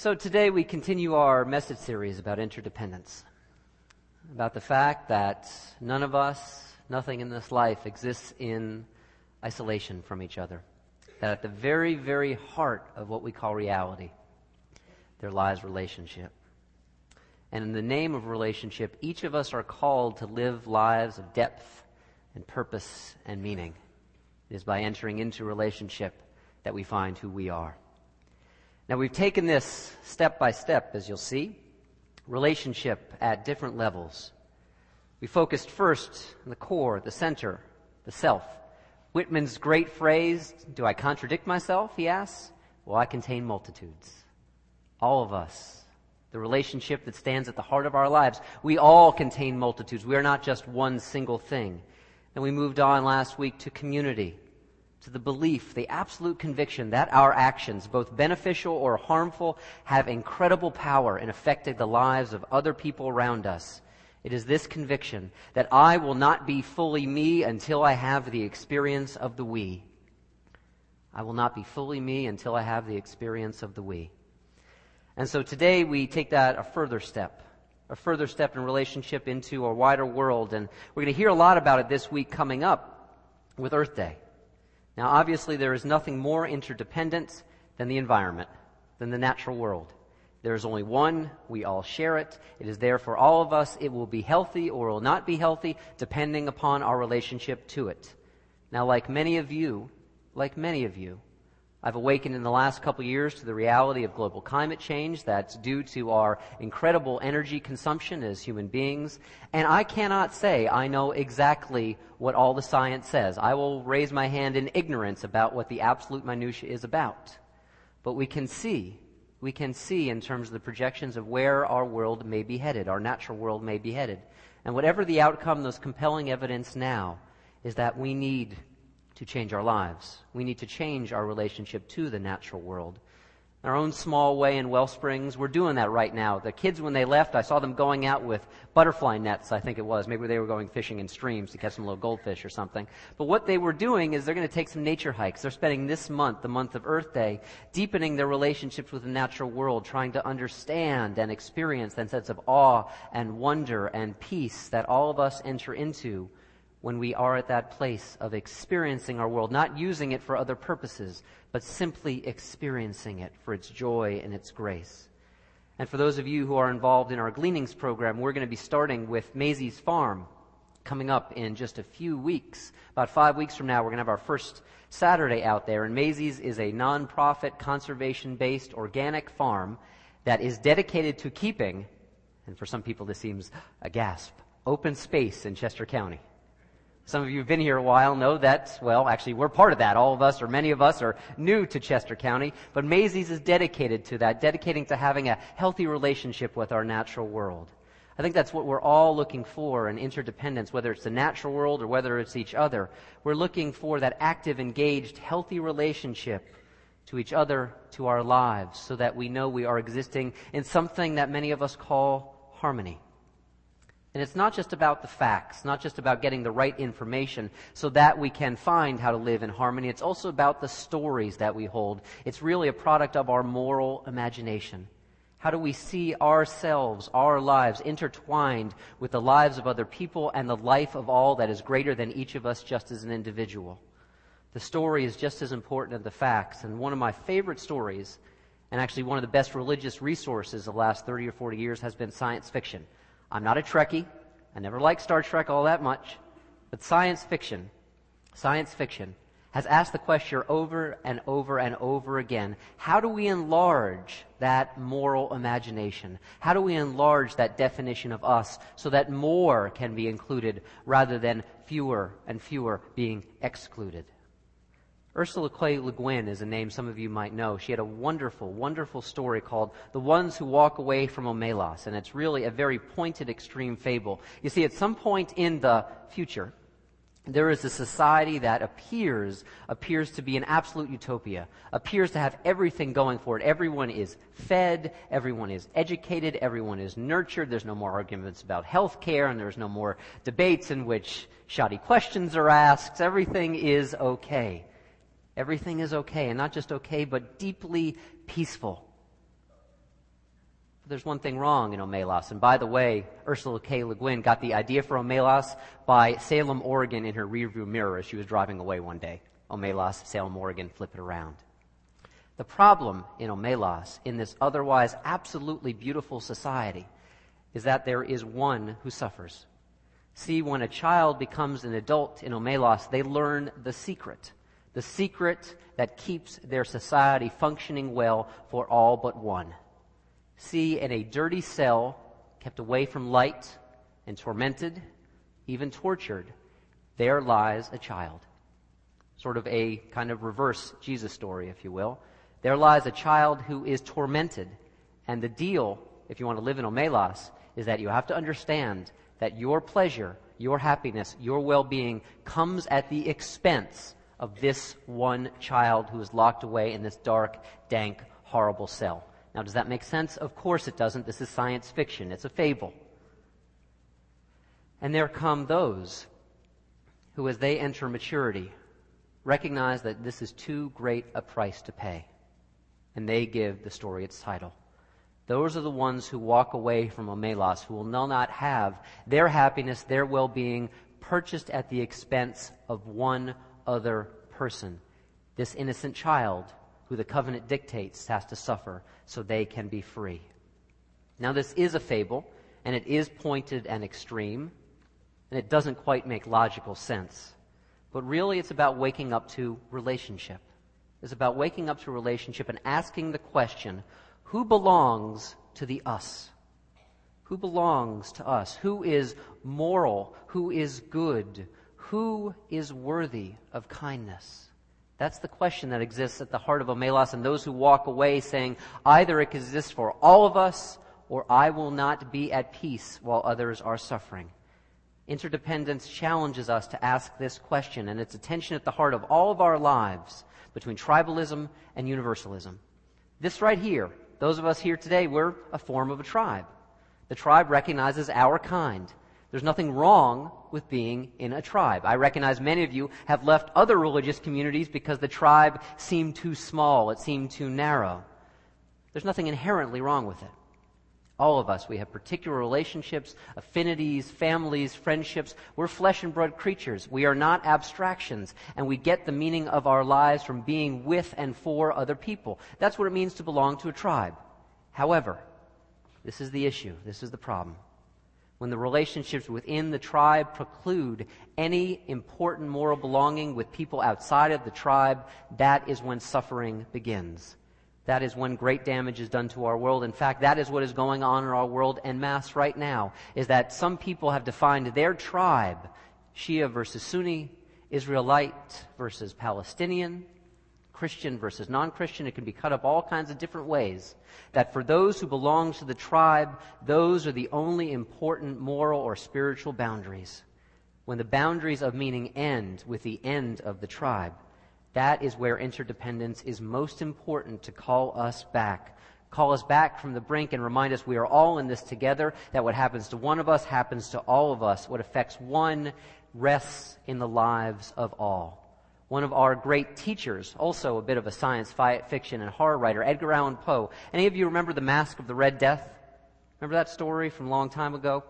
So today we continue our message series about interdependence, about the fact that none of us, nothing in this life exists in isolation from each other. That at the very, very heart of what we call reality, there lies relationship. And in the name of relationship, each of us are called to live lives of depth and purpose and meaning. It is by entering into relationship that we find who we are. Now, we've taken this step by step, as you'll see, relationship at different levels. We focused first on the core, the center, the self. Whitman's great phrase, Do I contradict myself? he asks. Well, I contain multitudes. All of us. The relationship that stands at the heart of our lives. We all contain multitudes. We are not just one single thing. And we moved on last week to community to the belief, the absolute conviction that our actions, both beneficial or harmful, have incredible power in affecting the lives of other people around us. It is this conviction that I will not be fully me until I have the experience of the we. I will not be fully me until I have the experience of the we. And so today we take that a further step, a further step in relationship into a wider world. And we're going to hear a lot about it this week coming up with Earth Day. Now, obviously, there is nothing more interdependent than the environment, than the natural world. There is only one. We all share it. It is there for all of us. It will be healthy or will not be healthy depending upon our relationship to it. Now, like many of you, like many of you, I've awakened in the last couple of years to the reality of global climate change that's due to our incredible energy consumption as human beings. And I cannot say I know exactly what all the science says. I will raise my hand in ignorance about what the absolute minutiae is about. But we can see, we can see in terms of the projections of where our world may be headed, our natural world may be headed. And whatever the outcome, there's compelling evidence now is that we need to change our lives. We need to change our relationship to the natural world. In our own small way in Wellsprings, we're doing that right now. The kids, when they left, I saw them going out with butterfly nets, I think it was. Maybe they were going fishing in streams to catch some little goldfish or something. But what they were doing is they're going to take some nature hikes. They're spending this month, the month of Earth Day, deepening their relationships with the natural world, trying to understand and experience that sense of awe and wonder and peace that all of us enter into when we are at that place of experiencing our world, not using it for other purposes, but simply experiencing it for its joy and its grace. And for those of you who are involved in our gleanings program, we're going to be starting with Maisie's Farm coming up in just a few weeks. About five weeks from now, we're going to have our first Saturday out there. And Maisie's is a nonprofit, conservation based organic farm that is dedicated to keeping, and for some people this seems a gasp, open space in Chester County. Some of you who've been here a while know that, well, actually, we're part of that. All of us, or many of us, are new to Chester County. But Maisie's is dedicated to that, dedicating to having a healthy relationship with our natural world. I think that's what we're all looking for in interdependence, whether it's the natural world or whether it's each other. We're looking for that active, engaged, healthy relationship to each other, to our lives, so that we know we are existing in something that many of us call harmony. And it's not just about the facts, not just about getting the right information so that we can find how to live in harmony. It's also about the stories that we hold. It's really a product of our moral imagination. How do we see ourselves, our lives intertwined with the lives of other people and the life of all that is greater than each of us just as an individual? The story is just as important as the facts. And one of my favorite stories, and actually one of the best religious resources of the last 30 or 40 years, has been science fiction. I'm not a Trekkie. I never liked Star Trek all that much. But science fiction, science fiction has asked the question over and over and over again how do we enlarge that moral imagination? How do we enlarge that definition of us so that more can be included rather than fewer and fewer being excluded? Ursula K. Le Guin is a name some of you might know. She had a wonderful, wonderful story called The Ones Who Walk Away from Omelas, and it's really a very pointed, extreme fable. You see, at some point in the future, there is a society that appears appears to be an absolute utopia appears to have everything going for it everyone is fed everyone is educated everyone is nurtured there's no more arguments about health care and there's no more debates in which shoddy questions are asked everything is okay Everything is okay, and not just okay, but deeply peaceful. there's one thing wrong in Omelas. And by the way, Ursula K. Le Guin got the idea for Omelas by Salem, Oregon in her rearview mirror as she was driving away one day. Omelas, Salem, Oregon, flip it around. The problem in Omelas, in this otherwise absolutely beautiful society, is that there is one who suffers. See, when a child becomes an adult in Omelas, they learn the secret. The secret that keeps their society functioning well for all but one. See, in a dirty cell, kept away from light and tormented, even tortured, there lies a child. Sort of a kind of reverse Jesus story, if you will. There lies a child who is tormented. And the deal, if you want to live in Omelas, is that you have to understand that your pleasure, your happiness, your well-being comes at the expense of this one child who is locked away in this dark, dank, horrible cell. Now, does that make sense? Of course it doesn't. This is science fiction. It's a fable. And there come those who, as they enter maturity, recognize that this is too great a price to pay. And they give the story its title. Those are the ones who walk away from Omelas, who will not have their happiness, their well being purchased at the expense of one other person. This innocent child who the covenant dictates has to suffer so they can be free. Now, this is a fable, and it is pointed and extreme, and it doesn't quite make logical sense. But really, it's about waking up to relationship. It's about waking up to relationship and asking the question who belongs to the us? Who belongs to us? Who is moral? Who is good? Who is worthy of kindness? That's the question that exists at the heart of Omelas and those who walk away saying, either it exists for all of us or I will not be at peace while others are suffering. Interdependence challenges us to ask this question and its a tension at the heart of all of our lives between tribalism and universalism. This right here, those of us here today, we're a form of a tribe. The tribe recognizes our kind. There's nothing wrong with being in a tribe. I recognize many of you have left other religious communities because the tribe seemed too small, it seemed too narrow. There's nothing inherently wrong with it. All of us, we have particular relationships, affinities, families, friendships. We're flesh and blood creatures. We are not abstractions, and we get the meaning of our lives from being with and for other people. That's what it means to belong to a tribe. However, this is the issue. This is the problem when the relationships within the tribe preclude any important moral belonging with people outside of the tribe, that is when suffering begins. That is when great damage is done to our world. In fact, that is what is going on in our world en masse right now, is that some people have defined their tribe, Shia versus Sunni, Israelite versus Palestinian, Christian versus non-Christian. It can be cut up all kinds of different ways. That for those who belong to the tribe, those are the only important moral or spiritual boundaries. When the boundaries of meaning end with the end of the tribe, that is where interdependence is most important to call us back. Call us back from the brink and remind us we are all in this together, that what happens to one of us happens to all of us. What affects one rests in the lives of all one of our great teachers, also a bit of a science fiction and horror writer, Edgar Allan Poe. Any of you remember The Masque of the Red Death? Remember that story from a long time ago?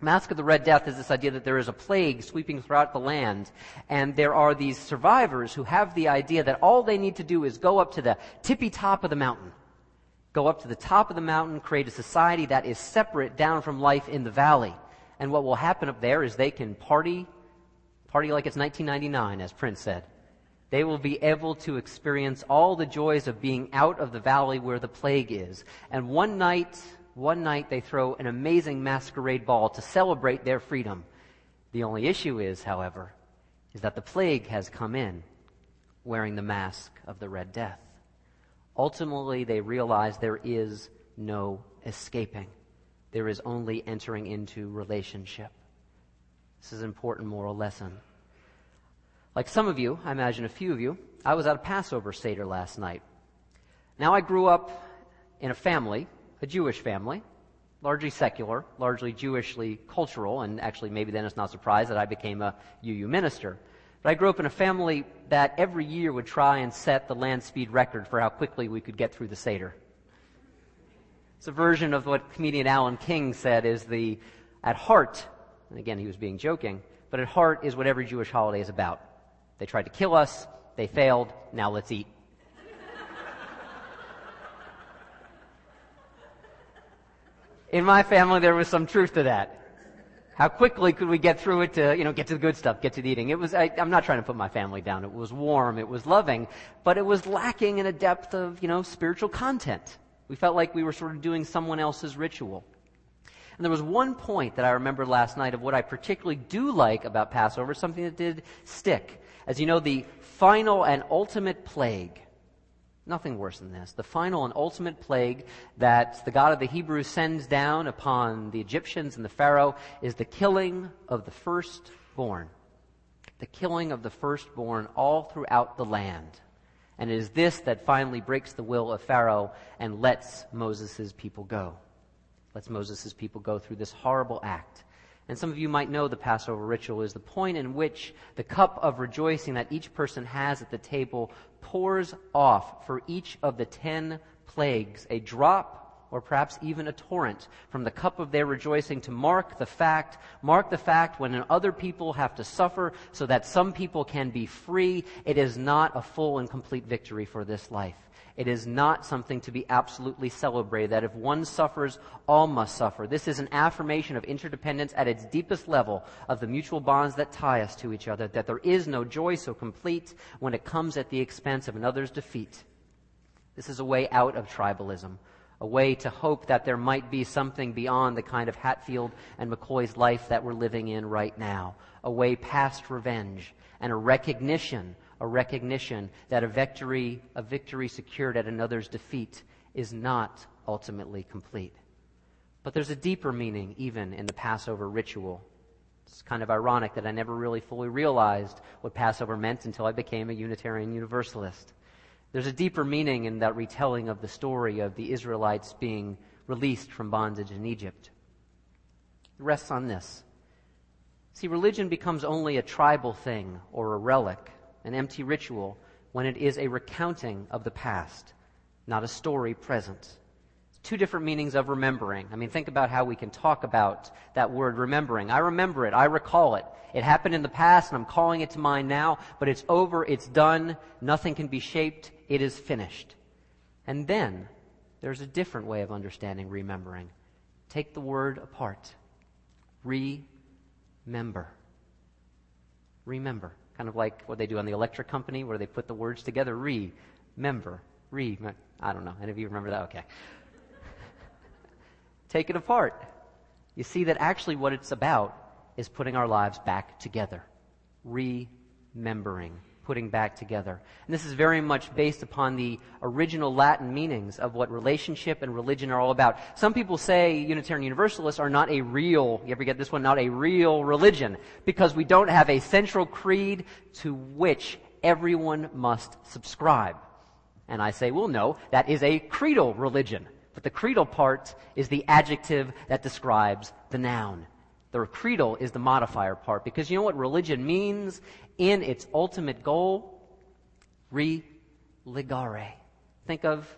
Masque of the Red Death is this idea that there is a plague sweeping throughout the land, and there are these survivors who have the idea that all they need to do is go up to the tippy top of the mountain. Go up to the top of the mountain, create a society that is separate down from life in the valley. And what will happen up there is they can party, party like it's 1999, as Prince said they will be able to experience all the joys of being out of the valley where the plague is. And one night, one night they throw an amazing masquerade ball to celebrate their freedom. The only issue is, however, is that the plague has come in wearing the mask of the Red Death. Ultimately, they realize there is no escaping. There is only entering into relationship. This is an important moral lesson. Like some of you, I imagine a few of you, I was at a Passover Seder last night. Now I grew up in a family, a Jewish family, largely secular, largely Jewishly cultural, and actually maybe then it's not surprised that I became a UU minister. But I grew up in a family that every year would try and set the land speed record for how quickly we could get through the Seder. It's a version of what comedian Alan King said is the, at heart, and again he was being joking, but at heart is what every Jewish holiday is about. They tried to kill us, they failed, now let's eat. In my family, there was some truth to that. How quickly could we get through it to, you know, get to the good stuff, get to the eating? It was, I, am not trying to put my family down. It was warm, it was loving, but it was lacking in a depth of, you know, spiritual content. We felt like we were sort of doing someone else's ritual. And there was one point that I remember last night of what I particularly do like about Passover, something that did stick. As you know, the final and ultimate plague Nothing worse than this. The final and ultimate plague that the God of the Hebrews sends down upon the Egyptians and the Pharaoh is the killing of the firstborn. The killing of the firstborn all throughout the land. And it is this that finally breaks the will of Pharaoh and lets Moses' people go. Lets Moses' people go through this horrible act. And some of you might know the Passover ritual is the point in which the cup of rejoicing that each person has at the table pours off for each of the ten plagues a drop or perhaps even a torrent from the cup of their rejoicing to mark the fact, mark the fact when other people have to suffer so that some people can be free. It is not a full and complete victory for this life. It is not something to be absolutely celebrated, that if one suffers, all must suffer. This is an affirmation of interdependence at its deepest level of the mutual bonds that tie us to each other, that there is no joy so complete when it comes at the expense of another's defeat. This is a way out of tribalism, a way to hope that there might be something beyond the kind of Hatfield and McCoy's life that we're living in right now, a way past revenge and a recognition a recognition that a victory, a victory secured at another's defeat is not ultimately complete. But there's a deeper meaning even in the Passover ritual. It's kind of ironic that I never really fully realized what Passover meant until I became a Unitarian Universalist. There's a deeper meaning in that retelling of the story of the Israelites being released from bondage in Egypt. It rests on this. See, religion becomes only a tribal thing or a relic an empty ritual, when it is a recounting of the past, not a story present. Two different meanings of remembering. I mean, think about how we can talk about that word remembering. I remember it. I recall it. It happened in the past and I'm calling it to mind now, but it's over. It's done. Nothing can be shaped. It is finished. And then there's a different way of understanding remembering. Take the word apart. Remember. Remember. Kind of like what they do on the electric company where they put the words together. Re, member, re. I don't know. Any of you remember that? Okay. Take it apart. You see that actually what it's about is putting our lives back together. Remembering putting back together. And this is very much based upon the original Latin meanings of what relationship and religion are all about. Some people say Unitarian Universalists are not a real, you ever get this one, not a real religion, because we don't have a central creed to which everyone must subscribe. And I say, well, no, that is a creedal religion. But the creedal part is the adjective that describes the noun. The creedal is the modifier part because you know what religion means in its ultimate goal? Religare. Think of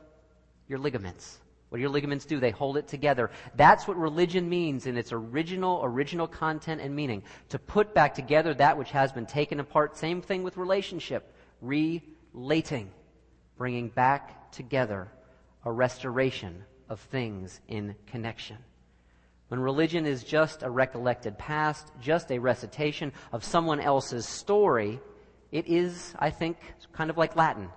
your ligaments. What do your ligaments do? They hold it together. That's what religion means in its original, original content and meaning. To put back together that which has been taken apart. Same thing with relationship. Relating. Bringing back together a restoration of things in connection. When religion is just a recollected past, just a recitation of someone else's story, it is, I think, kind of like Latin,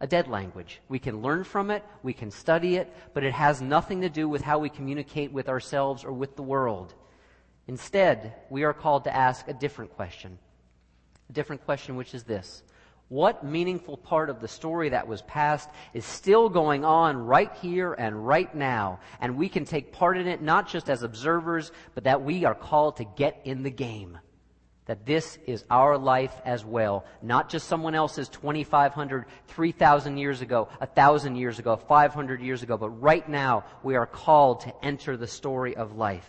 a dead language. We can learn from it, we can study it, but it has nothing to do with how we communicate with ourselves or with the world. Instead, we are called to ask a different question. A different question, which is this what meaningful part of the story that was past is still going on right here and right now. And we can take part in it not just as observers, but that we are called to get in the game. That this is our life as well. Not just someone else's 2,500, 3,000 years ago, 1,000 years ago, 500 years ago, but right now we are called to enter the story of life.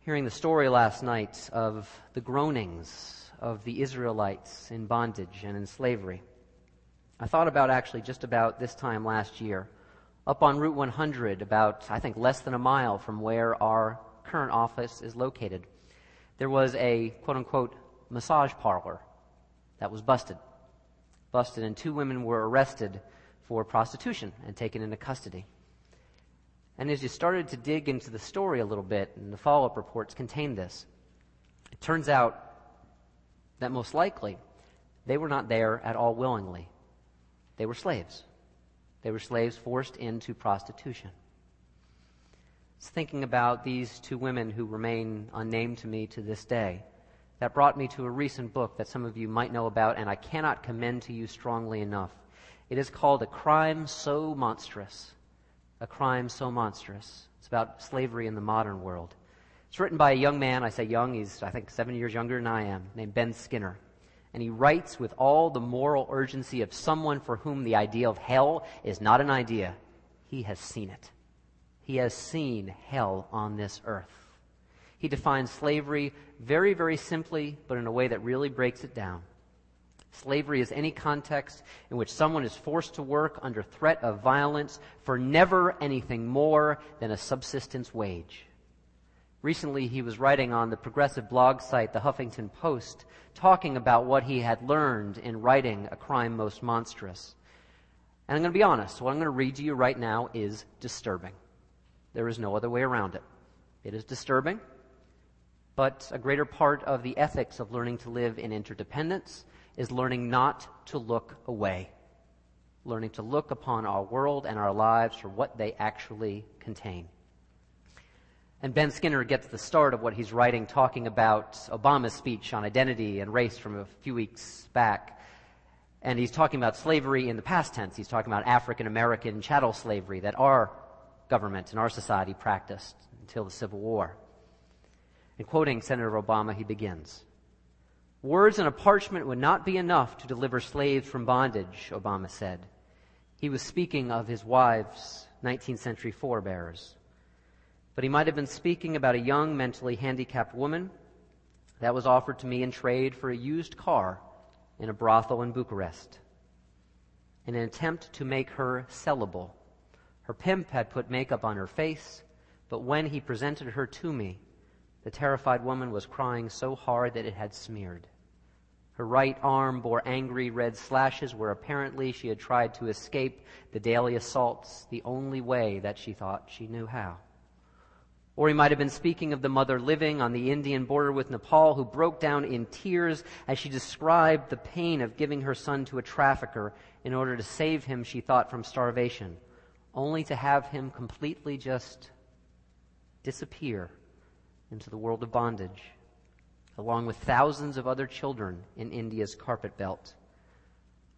Hearing the story last night of the groanings of the Israelites in bondage and in slavery. I thought about actually just about this time last year Up on Route 100, about, I think, less than a mile from where our current office is located, there was a quote unquote massage parlor that was busted. Busted, and two women were arrested for prostitution and taken into custody. And as you started to dig into the story a little bit, and the follow up reports contained this, it turns out that most likely they were not there at all willingly. They were slaves. They were slaves forced into prostitution. It's thinking about these two women who remain unnamed to me to this day. That brought me to a recent book that some of you might know about, and I cannot commend to you strongly enough. It is called A Crime So Monstrous. A Crime So Monstrous. It's about slavery in the modern world. It's written by a young man. I say young, he's, I think, seven years younger than I am, named Ben Skinner. And he writes with all the moral urgency of someone for whom the idea of hell is not an idea. He has seen it. He has seen hell on this earth. He defines slavery very, very simply, but in a way that really breaks it down. Slavery is any context in which someone is forced to work under threat of violence for never anything more than a subsistence wage. Recently, he was writing on the progressive blog site, the Huffington Post, talking about what he had learned in writing A Crime Most Monstrous. And I'm going to be honest, what I'm going to read to you right now is disturbing. There is no other way around it. It is disturbing, but a greater part of the ethics of learning to live in interdependence is learning not to look away. Learning to look upon our world and our lives for what they actually contain. And Ben Skinner gets the start of what he's writing talking about Obama's speech on identity and race from a few weeks back. And he's talking about slavery in the past tense. He's talking about African American chattel slavery that our government and our society practiced until the Civil War. And quoting Senator Obama, he begins Words on a parchment would not be enough to deliver slaves from bondage, Obama said. He was speaking of his wife's 19th century forebears but he might have been speaking about a young mentally handicapped woman that was offered to me in trade for a used car in a brothel in Bucharest. In an attempt to make her sellable, her pimp had put makeup on her face, but when he presented her to me, the terrified woman was crying so hard that it had smeared. Her right arm bore angry red slashes where apparently she had tried to escape the daily assaults the only way that she thought she knew how. Or he might have been speaking of the mother living on the Indian border with Nepal who broke down in tears as she described the pain of giving her son to a trafficker in order to save him, she thought, from starvation, only to have him completely just disappear into the world of bondage, along with thousands of other children in India's carpet belt.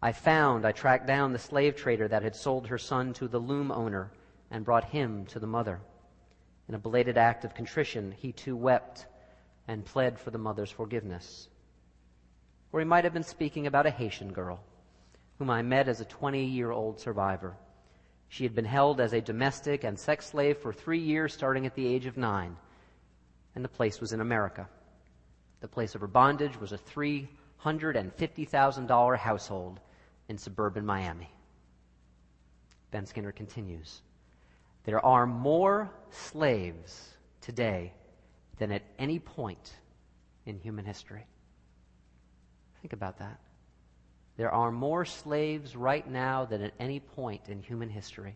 I found, I tracked down the slave trader that had sold her son to the loom owner and brought him to the mother. In a belated act of contrition, he too wept and pled for the mother's forgiveness. Or he might have been speaking about a Haitian girl whom I met as a 20 year old survivor. She had been held as a domestic and sex slave for three years, starting at the age of nine, and the place was in America. The place of her bondage was a $350,000 household in suburban Miami. Ben Skinner continues. There are more slaves today than at any point in human history. Think about that. There are more slaves right now than at any point in human history.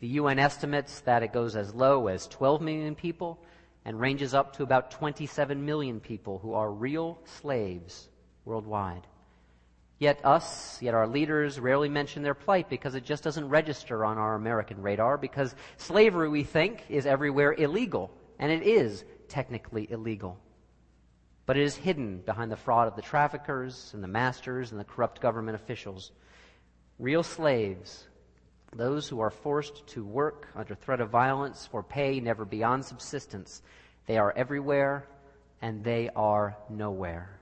The UN estimates that it goes as low as 12 million people and ranges up to about 27 million people who are real slaves worldwide. Yet us, yet our leaders rarely mention their plight because it just doesn't register on our American radar because slavery, we think, is everywhere illegal. And it is technically illegal. But it is hidden behind the fraud of the traffickers and the masters and the corrupt government officials. Real slaves, those who are forced to work under threat of violence for pay never beyond subsistence, they are everywhere and they are nowhere.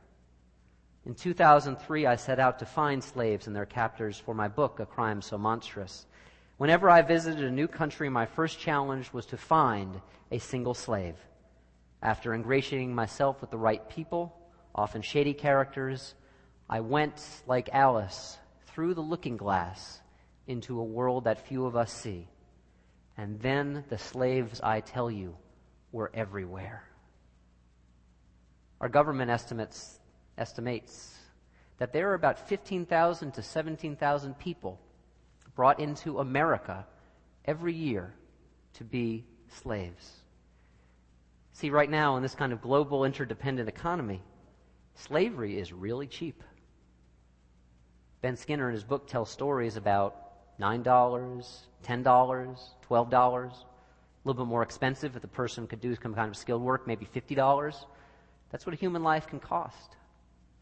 In 2003, I set out to find slaves and their captors for my book, A Crime So Monstrous. Whenever I visited a new country, my first challenge was to find a single slave. After ingratiating myself with the right people, often shady characters, I went, like Alice, through the looking glass into a world that few of us see. And then the slaves, I tell you, were everywhere. Our government estimates, estimates that there are about 15,000 to 17,000 people brought into America every year to be slaves. See, right now, in this kind of global interdependent economy, slavery is really cheap. Ben Skinner in his book tells stories about $9, $10, $12, a little bit more expensive if the person could do some kind of skilled work, maybe $50. That's what a human life can cost.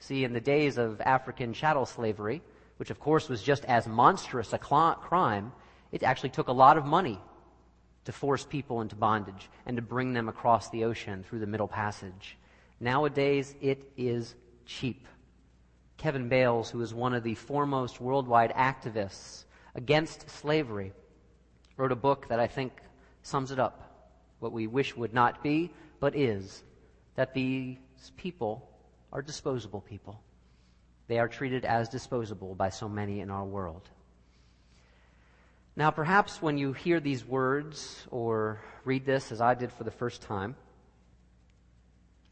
See, in the days of African chattel slavery, which of course was just as monstrous a crime, it actually took a lot of money to force people into bondage and to bring them across the ocean through the Middle Passage. Nowadays, it is cheap. Kevin Bales, who is one of the foremost worldwide activists against slavery, wrote a book that I think sums it up. What we wish would not be, but is, that these people are disposable people. They are treated as disposable by so many in our world. Now, perhaps when you hear these words or read this as I did for the first time,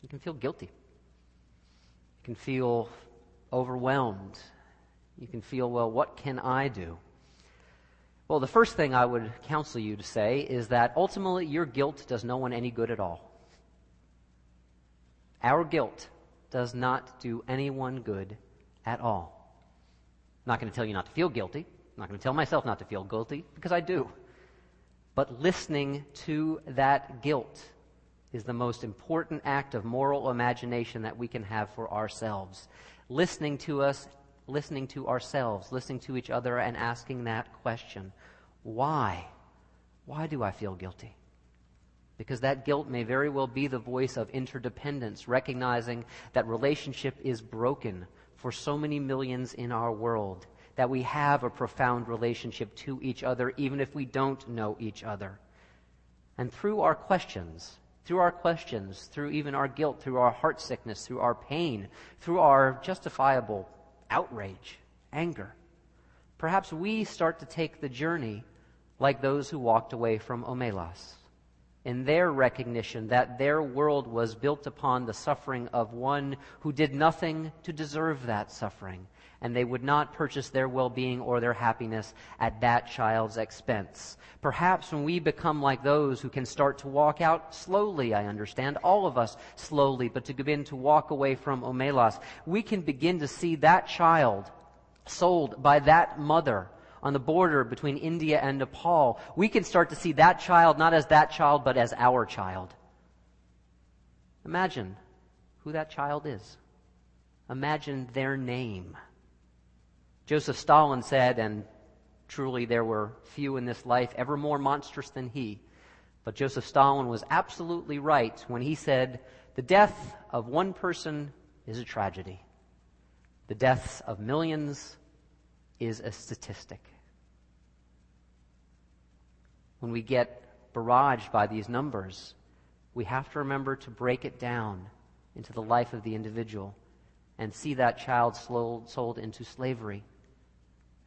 you can feel guilty. You can feel overwhelmed. You can feel, well, what can I do? Well, the first thing I would counsel you to say is that ultimately your guilt does no one any good at all. Our guilt does not do anyone good at all. I'm not going to tell you not to feel guilty. I'm not going to tell myself not to feel guilty because I do. But listening to that guilt is the most important act of moral imagination that we can have for ourselves. Listening to us, listening to ourselves, listening to each other, and asking that question why? Why do I feel guilty? Because that guilt may very well be the voice of interdependence, recognizing that relationship is broken for so many millions in our world that we have a profound relationship to each other, even if we don't know each other. And through our questions, through our questions, through even our guilt, through our heart sickness, through our pain, through our justifiable outrage, anger, perhaps we start to take the journey like those who walked away from Omelas in their recognition that their world was built upon the suffering of one who did nothing to deserve that suffering, and they would not purchase their well-being or their happiness at that child's expense. Perhaps when we become like those who can start to walk out slowly, I understand, all of us slowly, but to begin to walk away from Omelas, we can begin to see that child sold by that mother on the border between India and Nepal, we can start to see that child not as that child, but as our child. Imagine who that child is. Imagine their name. Joseph Stalin said, and truly there were few in this life ever more monstrous than he, but Joseph Stalin was absolutely right when he said, the death of one person is a tragedy. The deaths of millions is a statistic. When we get barraged by these numbers, we have to remember to break it down into the life of the individual and see that child sold into slavery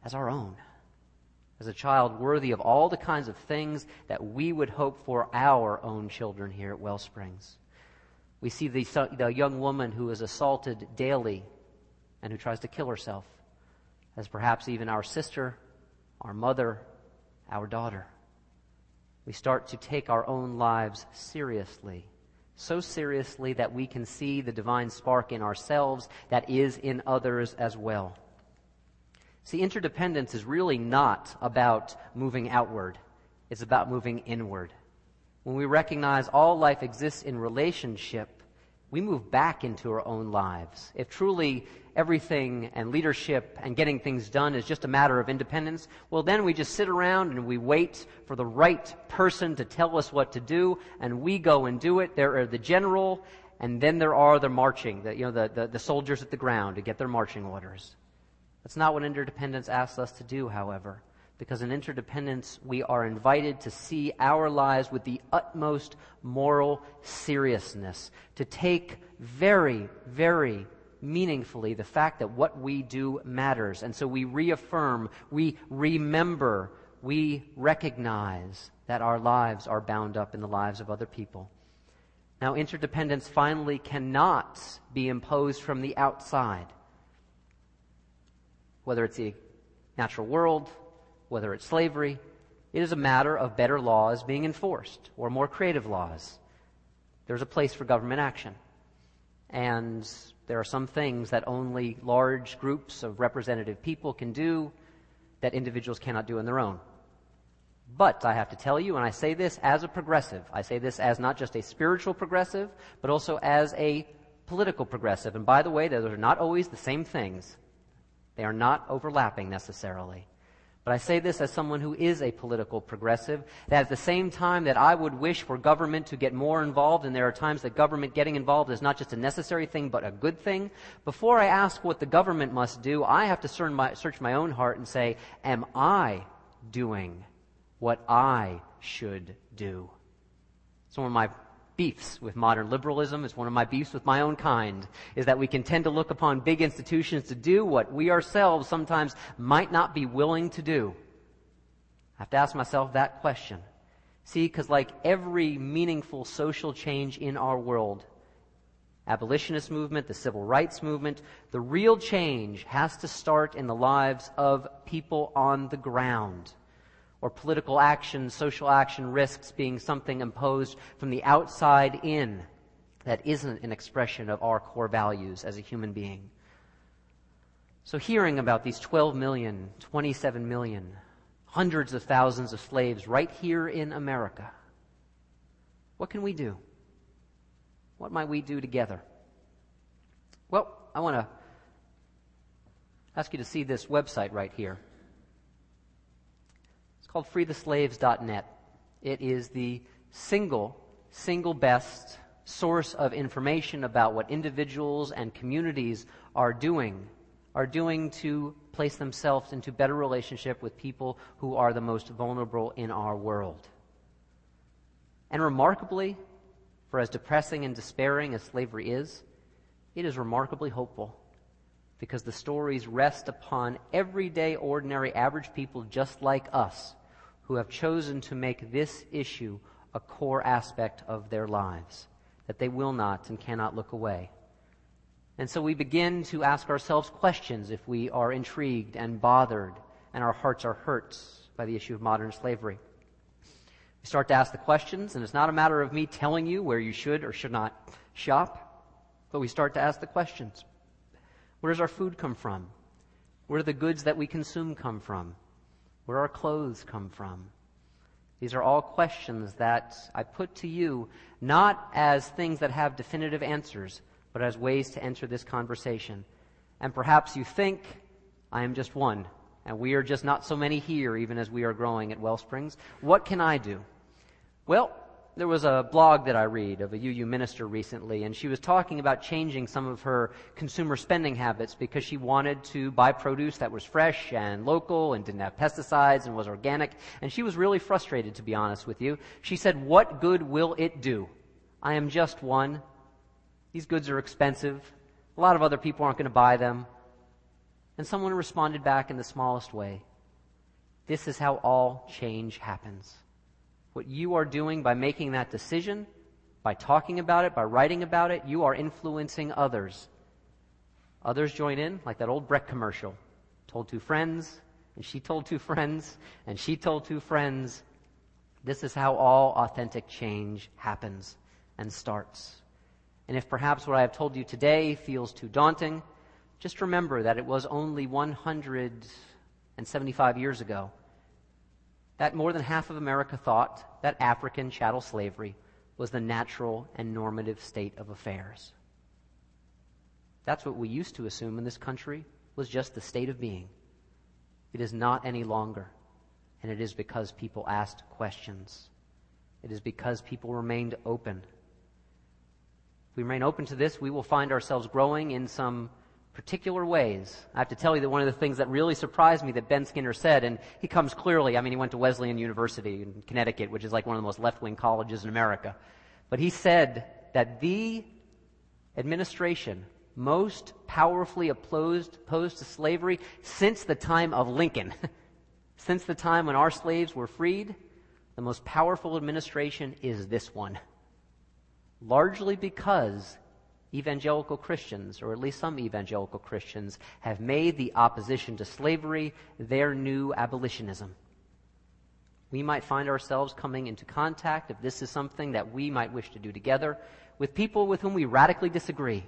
as our own, as a child worthy of all the kinds of things that we would hope for our own children here at Wellsprings. We see the, the young woman who is assaulted daily and who tries to kill herself as perhaps even our sister, our mother, our daughter. We start to take our own lives seriously. So seriously that we can see the divine spark in ourselves that is in others as well. See, interdependence is really not about moving outward. It's about moving inward. When we recognize all life exists in relationship, we move back into our own lives. If truly everything and leadership and getting things done is just a matter of independence, well, then we just sit around and we wait for the right person to tell us what to do, and we go and do it. There are the general, and then there are the marching, the, you know, the, the, the soldiers at the ground to get their marching orders. That's not what interdependence asks us to do, however because in interdependence we are invited to see our lives with the utmost moral seriousness, to take very, very meaningfully the fact that what we do matters. And so we reaffirm, we remember we recognize that our lives are bound up in the lives of other people. Now, interdependence finally cannot be imposed from the outside. Whether it's the natural world, whether it's slavery, it is a matter of better laws being enforced or more creative laws. There's a place for government action. And there are some things that only large groups of representative people can do that individuals cannot do on their own. But I have to tell you, and I say this as a progressive, I say this as not just a spiritual progressive, but also as a political progressive. And by the way, those are not always the same things. They are not overlapping necessarily. But I say this as someone who is a political progressive, that at the same time that I would wish for government to get more involved, and there are times that government getting involved is not just a necessary thing, but a good thing, before I ask what the government must do, I have to search my, own heart and say, am I doing what I should do? It's one of my beefs with modern liberalism. It's one of my beefs with my own kind, is that we can tend to look upon big institutions to do what we ourselves sometimes might not be willing to do. I have to ask myself that question. See, because like every meaningful social change in our world, abolitionist movement, the civil rights movement, the real change has to start in the lives of people on the ground or political action, social action risks being something imposed from the outside in that isn't an expression of our core values as a human being. So hearing about these 12 million, 27 million, hundreds of thousands of slaves right here in America, what can we do? What might we do together? Well, I want to ask you to see this website right here called freetheslaves.net. It is the single, single best source of information about what individuals and communities are doing, are doing to place themselves into better relationship with people who are the most vulnerable in our world. And remarkably, for as depressing and despairing as slavery is, it is remarkably hopeful because the stories rest upon everyday, ordinary, average people just like us who have chosen to make this issue a core aspect of their lives, that they will not and cannot look away. And so we begin to ask ourselves questions if we are intrigued and bothered and our hearts are hurt by the issue of modern slavery. We start to ask the questions, and it's not a matter of me telling you where you should or should not shop, but we start to ask the questions. Where does our food come from? Where do the goods that we consume come from? Where our clothes come from? These are all questions that I put to you not as things that have definitive answers, but as ways to enter this conversation. And perhaps you think I am just one, and we are just not so many here, even as we are growing at Wellsprings. What can I do? Well, there was a blog that I read of a UU minister recently, and she was talking about changing some of her consumer spending habits because she wanted to buy produce that was fresh and local and didn't have pesticides and was organic. And she was really frustrated, to be honest with you. She said, What good will it do? I am just one. These goods are expensive. A lot of other people aren't going to buy them. And someone responded back in the smallest way This is how all change happens what you are doing by making that decision, by talking about it, by writing about it, you are influencing others. Others join in, like that old Breck commercial. Told two friends, and she told two friends, and she told two friends. This is how all authentic change happens and starts. And if perhaps what I have told you today feels too daunting, just remember that it was only 175 years ago that more than half of America thought that African chattel slavery was the natural and normative state of affairs. That's what we used to assume in this country was just the state of being. It is not any longer. And it is because people asked questions. It is because people remained open. If we remain open to this, we will find ourselves growing in some particular ways. I have to tell you that one of the things that really surprised me that Ben Skinner said, and he comes clearly, I mean, he went to Wesleyan University in Connecticut, which is like one of the most left-wing colleges in America. But he said that the administration most powerfully opposed, opposed to slavery since the time of Lincoln Since the time when our slaves were freed, the most powerful administration is this one. Largely because evangelical Christians, or at least some evangelical Christians, have made the opposition to slavery their new abolitionism. We might find ourselves coming into contact, if this is something that we might wish to do together, with people with whom we radically disagree,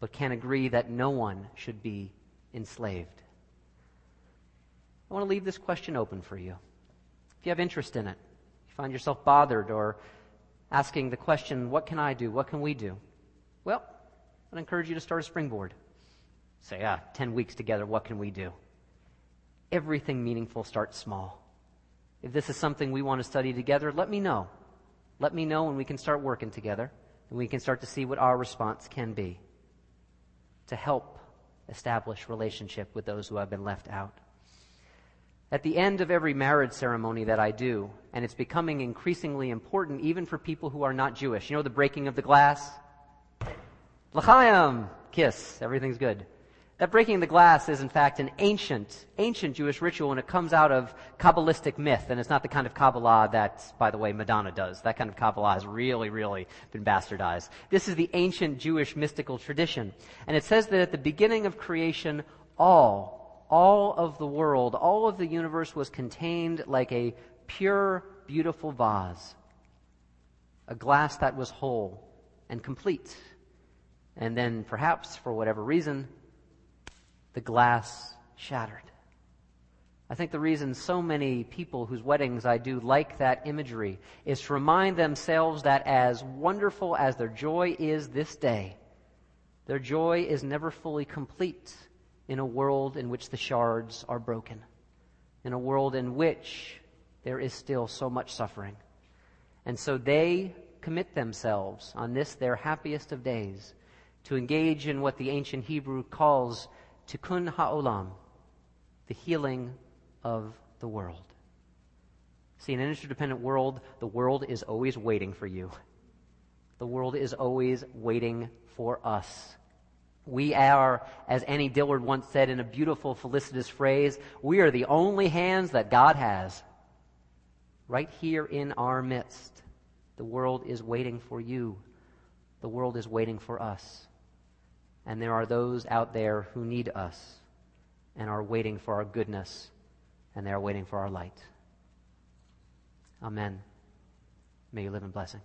but can agree that no one should be enslaved. I want to leave this question open for you. If you have interest in it, you find yourself bothered or asking the question, what can I do? What can we do? Well, I'd encourage you to start a springboard. Say, ah, 10 weeks together, what can we do? Everything meaningful starts small. If this is something we want to study together, let me know. Let me know and we can start working together and we can start to see what our response can be to help establish relationship with those who have been left out. At the end of every marriage ceremony that I do, and it's becoming increasingly important even for people who are not Jewish. You know the breaking of the glass? L'chaim! Kiss. Everything's good. That breaking the glass is in fact an ancient, ancient Jewish ritual and it comes out of Kabbalistic myth and it's not the kind of Kabbalah that, by the way, Madonna does. That kind of Kabbalah has really, really been bastardized. This is the ancient Jewish mystical tradition. And it says that at the beginning of creation, all, all of the world, all of the universe was contained like a pure, beautiful vase. A glass that was whole and complete. And then perhaps, for whatever reason, the glass shattered. I think the reason so many people whose weddings I do like that imagery is to remind themselves that as wonderful as their joy is this day, their joy is never fully complete in a world in which the shards are broken, in a world in which there is still so much suffering. And so they commit themselves on this, their happiest of days, to engage in what the ancient Hebrew calls tikkun ha'olam, the healing of the world. See, in an interdependent world, the world is always waiting for you. The world is always waiting for us. We are, as Annie Dillard once said in a beautiful, felicitous phrase, we are the only hands that God has. Right here in our midst, the world is waiting for you. The world is waiting for us. And there are those out there who need us and are waiting for our goodness, and they are waiting for our light. Amen. May you live in blessing.